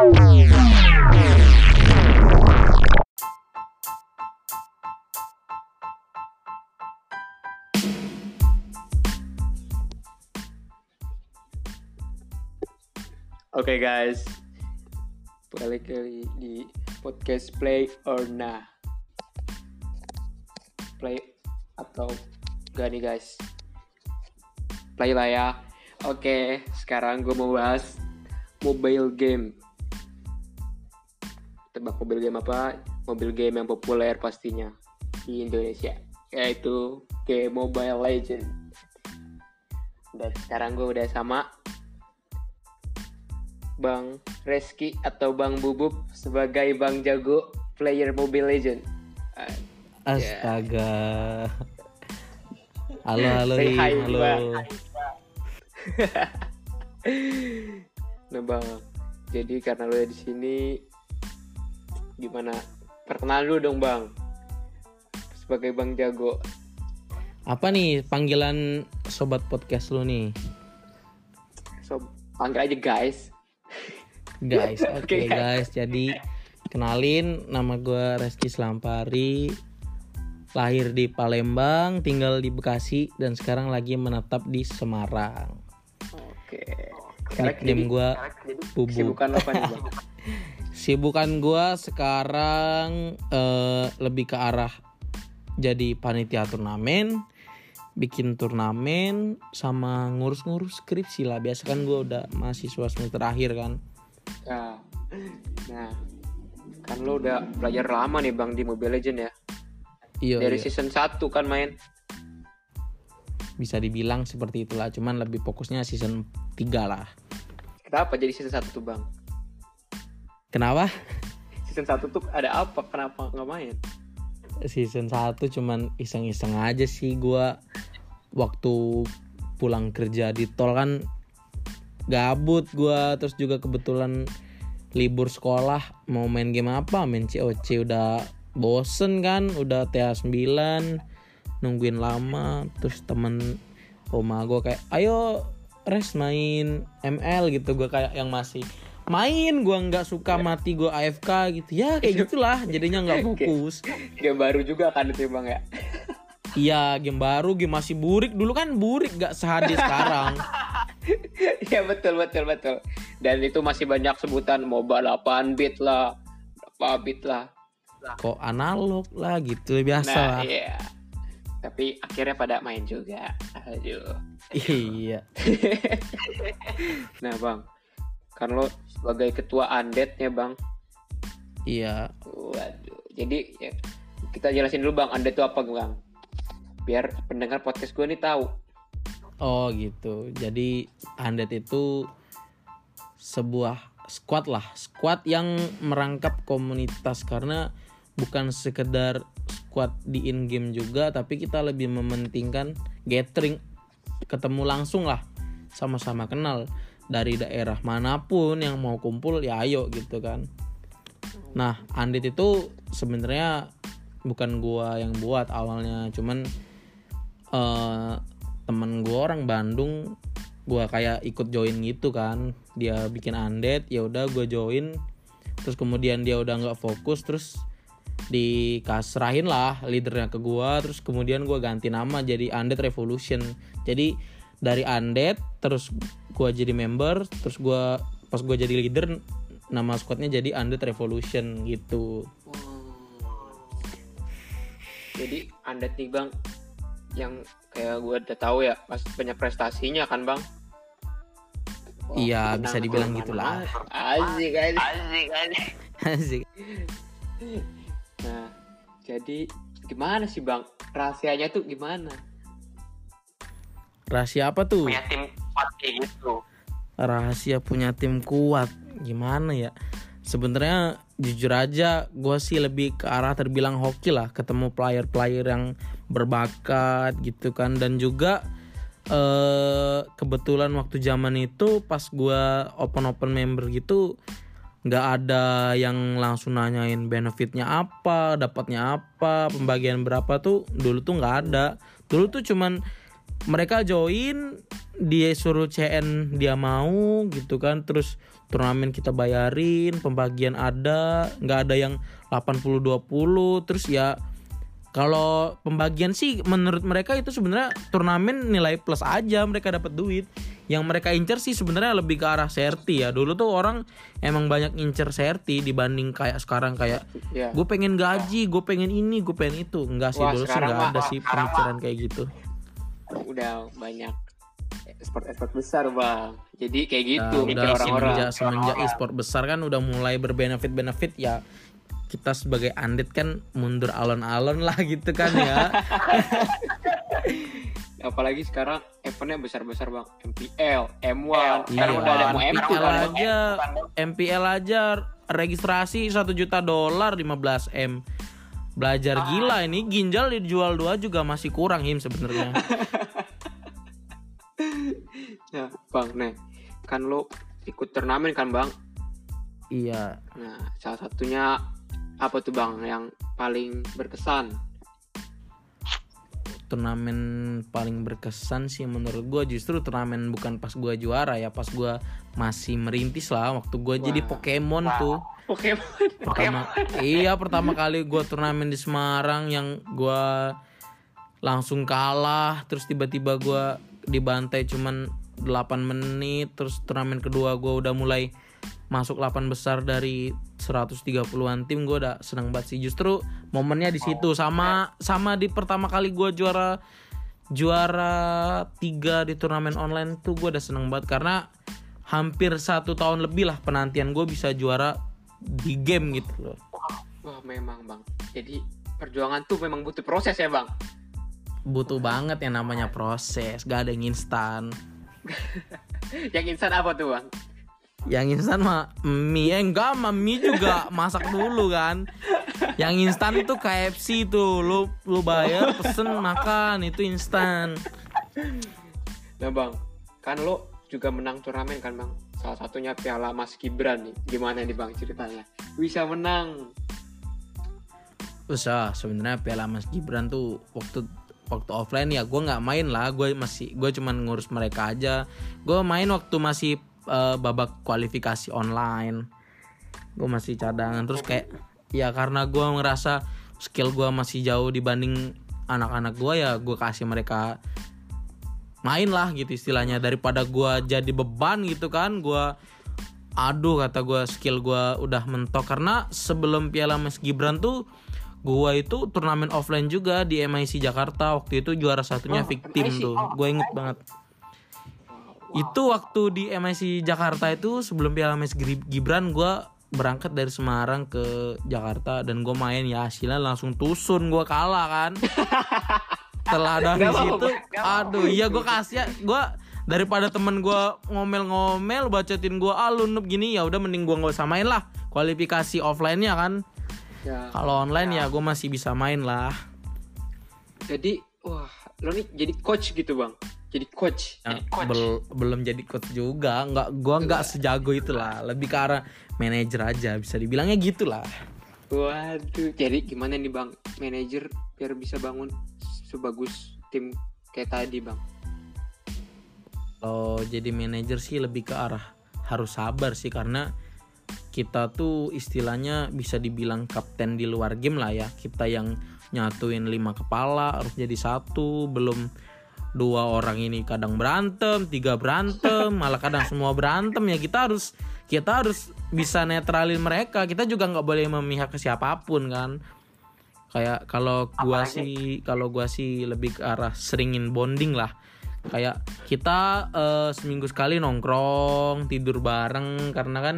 Oke guys, balik lagi di podcast Play or Nah. Play atau gak nih guys? Play lah ya. Oke, sekarang gue mau bahas mobile game. Tebak mobile game apa? Mobile game yang populer pastinya di Indonesia, yaitu game Mobile Legend. Dan sekarang gue udah sama Bang Reski atau Bang Bubub sebagai Bang Jago player Mobile Legend. Uh, Astaga. Halo halo Ri, hi, halo. Nah Bang, jadi karena lo di sini gimana? Perkenalan dulu dong Bang. Sebagai Bang Jago. Apa nih panggilan sobat podcast lu nih? So, panggil aja guys. Guys, oke Oke, guys. Jadi kenalin nama gue Reski Slampari. Lahir di Palembang, tinggal di Bekasi dan sekarang lagi menetap di Semarang. Oke. Nickname gue Bubu. Sibukan apa nih Bang? Sibukan gue sekarang eh, lebih ke arah jadi panitia turnamen, bikin turnamen, sama ngurus-ngurus skripsi lah. Biasa kan gue udah mahasiswa semester akhir kan. Nah, nah, kan lo udah belajar lama nih Bang di Mobile Legend ya. Iya, Dari iya. season 1 kan main. bisa dibilang seperti itulah. Cuman lebih fokusnya season 3 lah. Kenapa jadi season 1 tuh Bang? Kenapa? Season 1 tuh ada apa? Kenapa nggak main? Season 1 cuman iseng-iseng aja sih gua. Waktu pulang kerja di tol kan gabut gua terus juga kebetulan libur sekolah. Mau main game apa? Main COC udah bosen kan? Udah TA9 nungguin lama. Terus temen rumah gua kayak ayo res main ML gitu. Gua kayak yang masih main gua nggak suka mati gua AFK gitu ya kayak gitulah jadinya nggak fokus Game baru juga kan itu Bang ya. Iya game baru game masih burik dulu kan burik gak sehadi sekarang Iya betul betul betul. Dan itu masih banyak sebutan MOBA 8 bit lah, berapa bit lah. kok analog lah gitu biasa Nah, lah iya. Tapi akhirnya pada main juga. Aduh. iya Nah, Bang. Kan lo sebagai ketua Undead ya, Bang. iya Waduh. Jadi ya, kita jelasin dulu Bang, Undead itu apa, Bang? Biar pendengar podcast gue nih tahu. oh gitu jadi undead itu sebuah squad lah squad yang merangkap komunitas karena bukan sekedar squad di in game juga tapi kita lebih mementingkan gathering ketemu langsung lah sama-sama kenal dari daerah mana pun yang mau kumpul ya ayo gitu kan. Nah Andit itu sebenarnya bukan gua yang buat awalnya cuman eh temen gua orang Bandung gua kayak ikut join gitu kan. Dia bikin undead ya udah gua join. Terus kemudian dia udah nggak fokus terus dikasrahin lah leadernya ke gua. Terus kemudian gua ganti nama jadi undead revolution. Jadi dari undead terus gua jadi member terus gua pas gua jadi leader nama squadnya jadi undead revolution gitu Jadi Undead nih, Bang, yang kayak gue udah tahu ya, pas banyak prestasinya kan, Bang? Wah, Iya, bisa dibilang gitulah. Asik, asik. Asik. Nah, jadi gimana sih bang? Rahasianya tuh gimana? rahasia apa tuh Punya tim kuat kayak gitu. rahasia punya tim kuat gimana ya? Sebenarnya jujur aja gue sih lebih ke arah terbilang hoki lah ketemu player-player yang berbakat gitu kan. Dan juga eh kebetulan waktu zaman itu pas gue open open member gitu nggak ada yang langsung nanyain benefitnya apa dapatnya apa pembagian berapa tuh dulu tuh nggak ada. Dulu tuh cuman mereka join dia suruh CN dia mau gitu kan. Terus turnamen kita bayarin pembagian ada nggak ada yang 80-20 terus ya kalau pembagian sih menurut mereka itu sebenarnya turnamen nilai plus aja mereka dapat duit. Yang mereka incer sih sebenarnya lebih ke arah serti ya. Dulu tuh orang emang banyak incer serti dibanding kayak sekarang kayak Ya. gue pengen gaji gue pengen ini gue pengen itu. Enggak sih Wah, dulu sih nggak mah- ada sih pemikiran kayak gitu udah banyak sport-sport besar bang. Jadi kayak gitu Nah, mikir udah orang-orang. semenjak semenjak e-sport besar kan udah mulai berbenefit benefit ya kita sebagai andit kan mundur alon-alon lah gitu kan ya. Apalagi sekarang eventnya besar-besar bang. MPL M1 sekarang Iya, udah ada mau MPL M2 aja. MPL aja registrasi 1 juta dolar 15 m. Belajar gila ini ginjal dijual dua juga masih kurang him sebenarnya. nah bang nih kan lo ikut turnamen kan bang? Iya. Nah salah satunya apa tuh bang yang paling berkesan? Turnamen paling berkesan sih menurut gua justru turnamen bukan pas gua juara ya pas gua masih merintis lah waktu gua jadi Wah. Pokemon tuh. Pokemon. Pertama iya pertama kali gua turnamen di Semarang yang gua langsung kalah terus tiba-tiba gua dibantai cuman 8 menit terus turnamen kedua gua udah mulai masuk 8 besar dari 130-an tim gua udah senang banget sih. Justru momennya di situ sama sama di pertama kali gua juara juara tiga di turnamen online tuh gua udah seneng banget karena hampir satu tahun lebih lah penantian gue bisa juara di game gitu loh. Wah memang bang. Jadi perjuangan tuh memang butuh proses ya bang? Butuh banget yang namanya proses gak ada yang instan yang insan apa tuh bang? Yang instan mah mie. Eh, enggak mah mie juga masak dulu kan. Yang instan itu KFC tuh. Lu lu bayar pesen makan itu instan. Nah bang kan lo juga menang turnamen kan bang? Salah satunya piala Mas Gibran nih. Gimana nih bang ceritanya? Bisa menang. Usah sebenarnya Piala Mas Gibran tuh waktu waktu offline ya gue nggak main lah gue masih gue cuman ngurus mereka aja. Gue main waktu masih eh, babak kualifikasi online. Gue masih cadangan terus kayak ya karena gue ngerasa skill gue masih jauh dibanding anak-anak gue ya gue kasih mereka main lah gitu istilahnya. Daripada gue jadi beban gitu kan gue aduh kata gue skill gue udah mentok. Karena sebelum Piala Mas Gibran tuh gue itu turnamen offline juga di MIC Jakarta. Waktu itu juara satunya Oh, victim MIC. tuh. Gue inget banget. Itu waktu di MIC Jakarta itu sebelum Piala Mas Gibran gue berangkat dari Semarang ke Jakarta dan gue main. Ya hasilnya langsung tusun gue kalah kan? Setelah dari Nggak situ aduh iya gue kasih gue daripada temen gue ngomel-ngomel bacotin gue ah lu noob gini ya udah mending gue nggak usah main lah. Kualifikasi offline nya kan ya. Kalau online ya gue masih bisa main lah. Jadi wah lo nih jadi coach gitu bang. Jadi coach. Ya, jadi coach. bel- belum jadi coach juga. Nggak gue nggak sejago itulah lebih ke arah manajer aja bisa dibilangnya gitulah waduh jadi gimana nih bang? Manajer biar bisa bangun sebagus tim kayak tadi bang. Kalau jadi manajer sih lebih ke arah harus sabar sih karena kita tuh istilahnya bisa dibilang kapten di luar game lah ya. Kita yang nyatuin lima kepala harus jadi satu. Belum dua orang ini kadang berantem tiga berantem malah kadang semua berantem ya. Kita harus kita harus bisa netralin mereka. Kita juga nggak boleh memihak ke siapa pun kan. Kayak kalau gua sih kalau gua sih lebih ke arah seringin bonding lah. Kayak kita eh, seminggu sekali nongkrong tidur bareng. Karena kan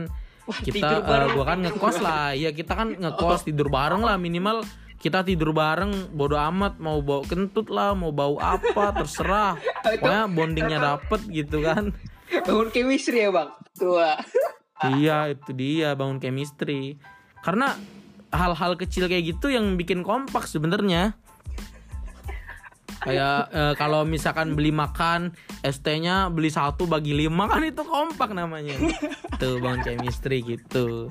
kita bareng. gua kan ngekos lah. Ya kita kan ngekos tidur bareng lah. Minimal kita tidur bareng bodo amat. Mau bau kentut lah mau bau apa terserah. Pokoknya bondingnya dapet gitu kan. Bangun chemistry ya bang? Tua. Iya itu dia bangun chemistry. Karena hal-hal kecil kayak gitu yang bikin kompak sebenarnya kayak eh, kalau misalkan beli makan ST-nya beli satu bagi lima kan itu kompak namanya. Tuh bangun chemistry gitu.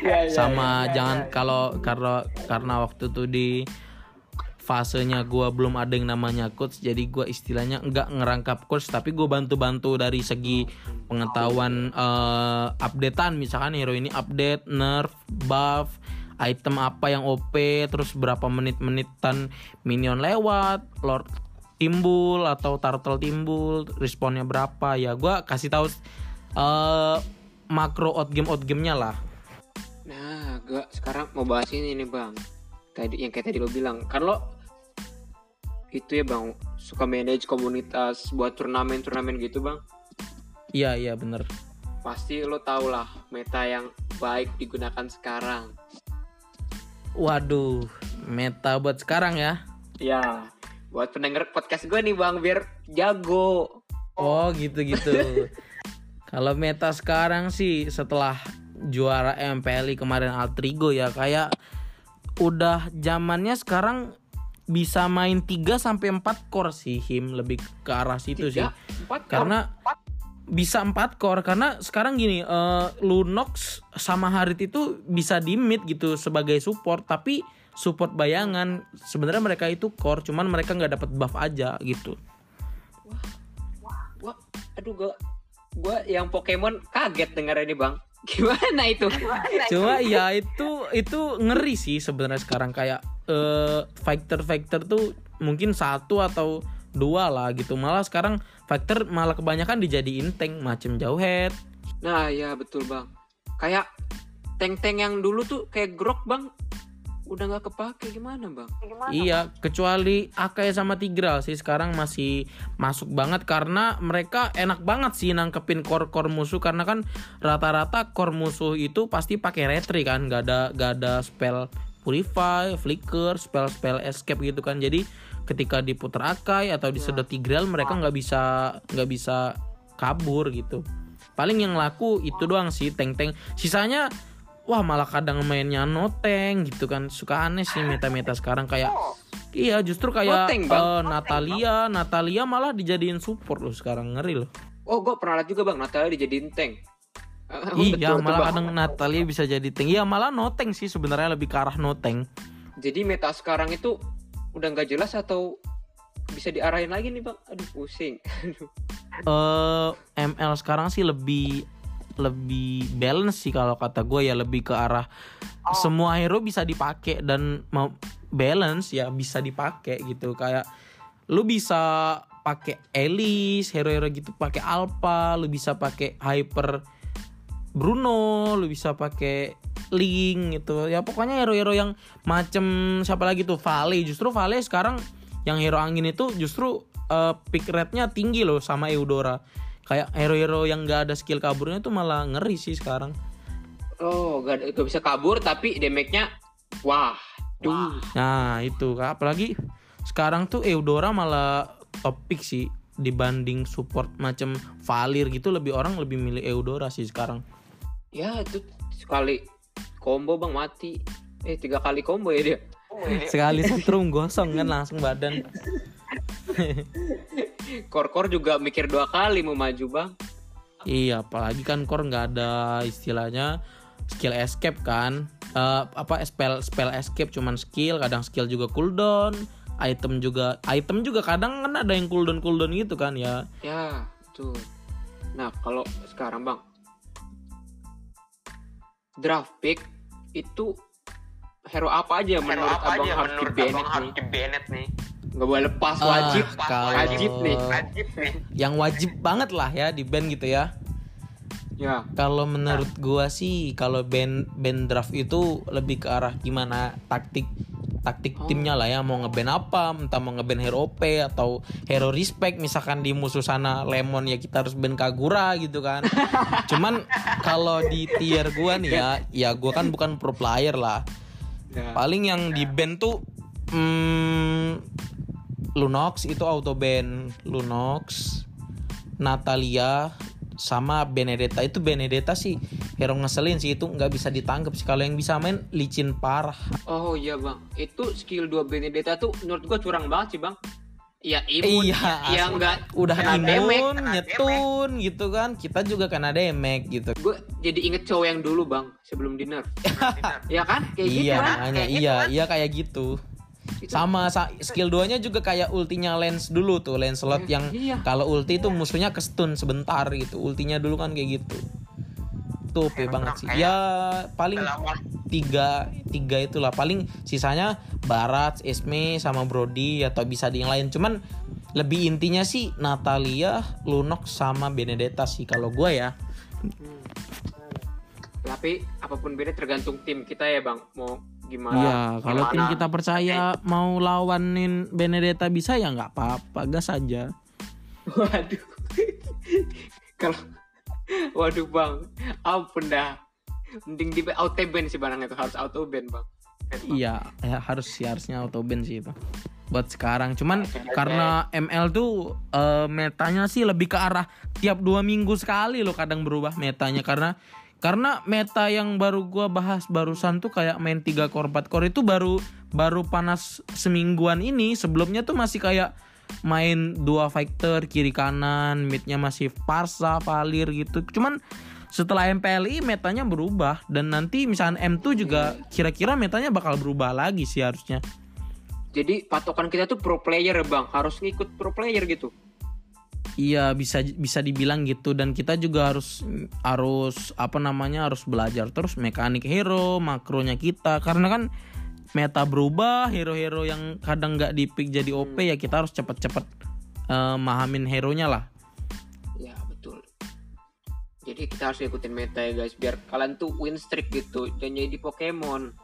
Ya, ya, sama jangan kalau karena karena waktu tuh di fasenya gua belum ada yang namanya coach jadi gua istilahnya nggak ngerangkap coach tapi gue bantu-bantu dari segi pengetahuan eh, updatean. Misalkan hero ini update nerf buff item apa yang OP terus berapa menit-menitan minion lewat lord timbul atau turtle timbul responnya berapa ya gua kasih tahu eh makro out game out gamenya lah Nah, gua sekarang mau bahas ini nih bang. Tadi yang kayak tadi lo bilang, kan lo itu ya bang suka manage komunitas buat turnamen-turnamen gitu bang. iya iya bener Pasti lo tau lah meta yang baik digunakan sekarang. Waduh meta buat sekarang ya Ya, buat pendengar podcast gue nih bang biar jago. Oh gitu gitu. Kalau meta sekarang sih setelah juara MPLI kemarin Altrigo ya kayak udah zamannya sekarang bisa main 3 sampai 4 core sih him lebih ke arah situ sih. Tiga, empat, Karena bisa 4 core karena sekarang gini eh, Lunox sama Harit itu bisa di mid gitu sebagai support tapi support bayangan sebenarnya mereka itu core cuman mereka nggak dapat buff aja gitu. Wah, aduh gue gue yang Pokemon kaget dengar ini bang. Gimana itu? Cuma ya itu itu ngeri sih sebenarnya sekarang kayak eh fighter fighter tuh mungkin satu atau dua lah gitu malah sekarang fighter malah kebanyakan dijadiin tank macam jauh head Nah ya betul bang. Kayak tank-tank yang dulu tuh kayak grok bang. Udah nggak kepake gimana bang? iya kecuali Akai sama Tigral sih sekarang masih masuk banget karena mereka enak banget sih nangkepin core core musuh karena kan rata-rata core musuh itu pasti pakai retri kan nggak ada nggak ada spell purify flicker spell spell escape gitu kan jadi ketika diputer Akai atau disedot Tigreal mereka nggak bisa nggak bisa kabur gitu. Paling yang laku itu doang sih tank tank sisanya wah malah kadang mainnya no tank gitu kan. Suka aneh sih meta meta sekarang kayak iya justru kayak Bang. eh, Natalia. Natalia malah dijadiin support loh sekarang ngeri loh. Oh gue pernah lihat juga bang. Natalia dijadiin tank. Eh, iya malah kadang Natalia bisa jadi tank. Iya malah no tank sih sebenarnya lebih ke arah no tank Jadi meta sekarang itu udah nggak jelas atau bisa diarahin lagi nih bang? Aduh pusing. Aduh. eh ML sekarang sih lebih lebih balance sih kalau kata gue ya lebih ke arah semua hero bisa dipakai dan mau balance ya bisa dipakai gitu kayak lu bisa pakai Elise hero-hero gitu pakai Alpha lu bisa pakai Hyper Bruno lu bisa pakai Link gitu. Ya pokoknya hero-hero yang macem siapa lagi tuh? Vale. Justru Vale sekarang yang hero angin itu justru eh, pick rate-nya tinggi loh sama Eudora. Kayak hero-hero yang gak ada skill kaburnya tuh malah ngeri sih sekarang. Oh gak, gak bisa kabur tapi damage-nya wah. Duh. nah itu. Apalagi sekarang tuh Eudora malah top pick sih dibanding support macam Valir gitu. Lebih orang lebih milih Eudora sih sekarang. Ya itu sekali combo bang mati. Eh tiga kali combo ya dia. sekali setrum gosong kan langsung badan Kor-kor juga mikir dua kali mau maju bang. Iya, apalagi kan core nggak ada istilahnya skill escape kan. Eh, apa spell spell escape cuman skill, kadang skill juga cooldown, item juga item juga kadang kan ada yang cooldown cooldown gitu kan ya. Ya betul. Nah kalau sekarang bang draft pick itu hero apa aja Hero menurut apa abang aja harus menurut banned abang harus nih? Nggak boleh lepas Ah, wajib, kalau- wajib nih. Wajib nih. Yang wajib banget lah ya di band gitu ya. Ya Kalau menurut gua sih kalau band band draft itu lebih ke arah gimana taktik taktik timnya lah ya mau ngeband apa entah mau ngeband hero OP atau hero respect misalkan di musuh sana lemon ya kita harus band kagura gitu kan. Cuman kalau di tier gua nih ya ya gua kan bukan pro player lah. Ya. paling yang di band tuh hmm, Lunox itu auto band Lunox Natalia sama Benedetta. Itu Benedetta sih hero ngeselin sih. Itu nggak bisa ditangkap sih. Kalau yang bisa main licin parah. Oh iya bang, itu skill 2 Benedetta tuh menurut gua curang banget sih bang. Iya imun, Iya, ya enggak udah kena imun nyetun gitu kan. Kita juga kena damage gitu. Gue jadi inget cowok yang dulu bang, sebelum di nerf. ya kan? Kayak gitu iya kan? makanya. Kayak gitu iya kan? iya kayak gitu sama sa- skill 2 nya juga kayak ultinya lens dulu tuh lens slot yang iya. kalau ulti tuh musuhnya ke stun sebentar gitu. Ultinya dulu kan kayak gitu. Tuh OP banget sih. ya paling tiga tiga itulah. Paling sisanya Barat, Esme sama Brody atau bisa di yang lain. Cuman lebih intinya sih Natalia, Lunox sama Benedetta sih kalau gue ya. Tapi apa pun beda tergantung tim kita ya bang. Mau gimana? Iya, kalau tim kita percaya mau lawanin Benedetta bisa ya nggak apa-apa, gas aja. Waduh. Kalau Waduh bang, ampun dah. Mending di auto ban sih barang itu harus auto ban bang. Iya, ya harus sih harusnya auto ban sih itu. Buat sekarang, cuman karena ML tuh eh, metanya sih lebih ke arah tiap dua minggu sekali loh kadang berubah metanya karena karena meta yang baru gua bahas barusan tuh kayak main 3 core 4 core itu baru baru panas semingguan ini. Sebelumnya tuh masih kayak main dua fighter kiri kanan midnya masih Parsa Valir gitu. Cuman setelah MPLI metanya berubah. Dan nanti misalnya M2 juga kira-kira metanya bakal berubah lagi sih harusnya. Jadi patokan kita tuh pro player bang, harus ngikut pro player gitu. Iya bisa bisa dibilang gitu. Dan kita juga harus harus apa namanya harus belajar terus mekanik hero makronya kita. Karena kan meta berubah hero-hero yang kadang nggak dipik jadi OP ya kita harus cepet-cepet eh, mahamin hero nya lah. Ya betul. Jadi kita harus ngikutin meta ya guys, biar kalian tuh win streak gitu, dan jadi Pokemon.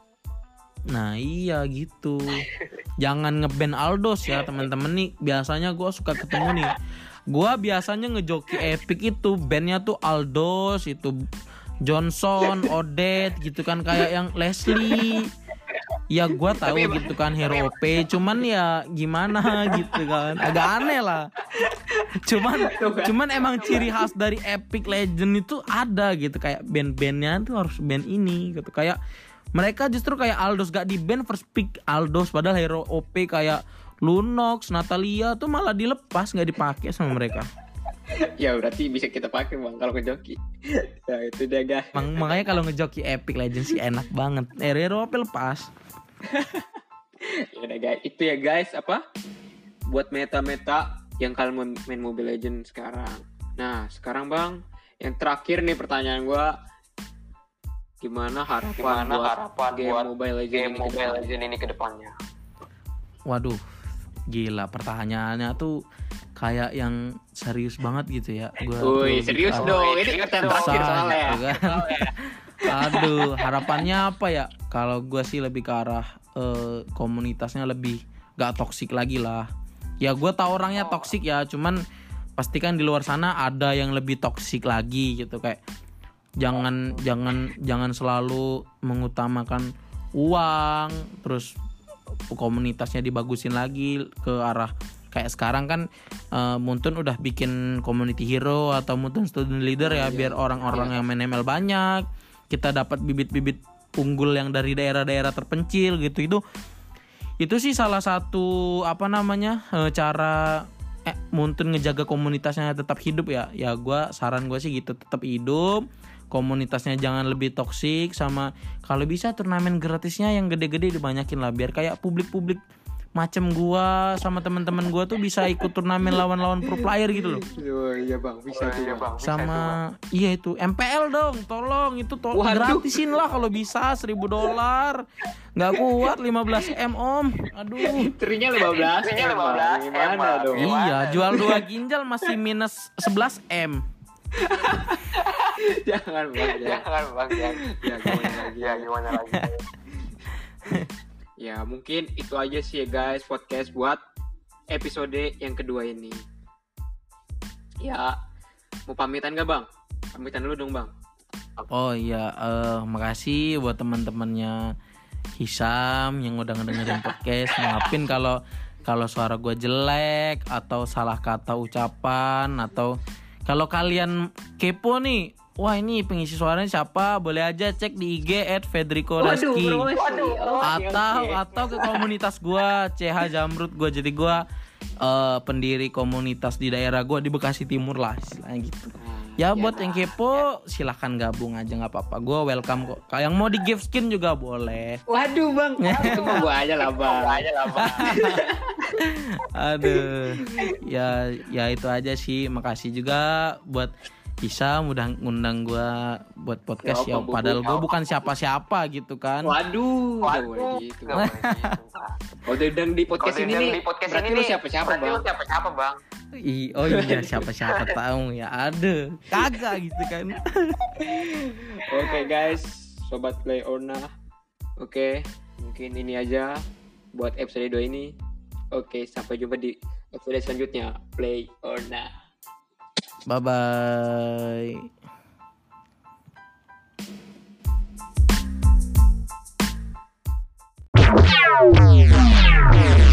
nah iya gitu. Jangan ngeban Aldos ya teman-teman. Nih biasanya gue suka ketemu nih gua biasanya ngejoki epic itu bandnya tuh Aldos itu Johnson, Odette gitu kan kayak yang Leslie. Ya gua tahu gitu kan hero OP, cuman ya gimana gitu kan. Agak aneh lah. Cuman cuman emang ciri khas dari Epic Legend itu ada gitu kayak band-bandnya tuh harus band ini gitu kayak mereka justru kayak Aldos gak di band first pick Aldos padahal hero OP kayak Lunox, Natalia tuh malah dilepas nggak dipakai sama mereka. ya berarti bisa kita pakai bang kalau ke joki. ya itu dia guys. Mang- makanya kalau ngejoki Epic Legends sih enak banget. Hero hero OP lepas. ya udah guys, itu ya guys apa? Buat meta-meta yang kalian main Mobile Legends sekarang. Nah sekarang bang, yang terakhir nih pertanyaan gua gimana harapan Gimana buat harapan game buat Mobile Legends game Mobile? Legends ini ke depannya? Waduh, gila pertanyaannya tuh kayak yang serius banget gitu ya. Gua tuh Wih, lebih serius arah dong. Ini susah terakhir soalnya. ya. gitu kan. Aduh, harapannya apa ya? Kalau gua sih lebih ke arah eh, komunitasnya lebih gak toksik lagi lah. Ya gua tau orangnya toksik ya, cuman pastikan di luar sana ada yang lebih toksik lagi gitu kayak jangan jangan jangan selalu mengutamakan uang terus komunitasnya dibagusin lagi ke arah kayak sekarang kan eh, Muntun udah bikin community hero atau Muntun student leader ya biar orang-orang yang main ML banyak. Kita dapat bibit-bibit unggul yang dari daerah-daerah terpencil gitu. Itu itu sih salah satu apa namanya eh, cara eh, Muntun ngejaga komunitasnya tetap hidup ya. Ya gua saran gue sih gitu tetap hidup komunitasnya jangan lebih toksik sama kalau bisa turnamen gratisnya yang gede-gede dibanyakin lah biar kayak publik-publik macem gua sama teman-teman gua tuh bisa ikut turnamen lawan-lawan pro player gitu loh Oh, iya bang, bisa tuh Iya, bang. Bang. Bisa sama iya itu MPL dong tolong itu to Waduh. gratisin lah kalau bisa 1000 dolar nggak kuat 15 m om aduh Terinya 15 Terinya M, Bang. 15 Gimana dong? Iya jual dua ginjal masih minus 11 m Jangan bang. Ya, Jangan bang, jangan. ya gimana lagi? Ya gimana lagi? Ya mungkin itu aja sih ya guys podcast buat episode yang kedua ini. Ya mau pamitan gak bang? Pamitan dulu dong bang. Oh iya, eh, makasih buat teman-temannya Hisam yang udah ngedengerin podcast. Maafin kalau kalau suara gue jelek atau salah kata ucapan atau kalau kalian kepo nih, wah ini pengisi suaranya siapa? Boleh aja cek di IG @federico Reski. atau atau ke komunitas gua CH Jamrut gua jadi gua eh, pendiri komunitas di daerah gua di Bekasi Timur lah istilahnya gitu. Ya buat yang kepo silahkan gabung aja nggak apa-apa. Gue welcome kok. Kalau yang mau di gift skin juga boleh. Waduh bang, itu mah gua aja lah bang. aja lah bang Aduh. ya ya itu aja sih. Makasih juga buat Isa mudah ngundang gua buat podcast Ya ya. Padahal gue bukan siapa-siapa gitu kan. Waduh, nggak Waduh, boleh gitu. Nggak boleh gitu. Kalau diundang di podcast ini nih, di podcast berarti ini lu nih, siapa-siapa berarti bang. lu siapa-siapa bang I- oh iya siapa-siapa tahu ya ada. Kagak gitu kan. Oke guys, sobat Play Orna. Oke, mungkin ini aja buat episode 2 ini. Oke, sampai jumpa di episode selanjutnya. Play Orna. Bye bye. Música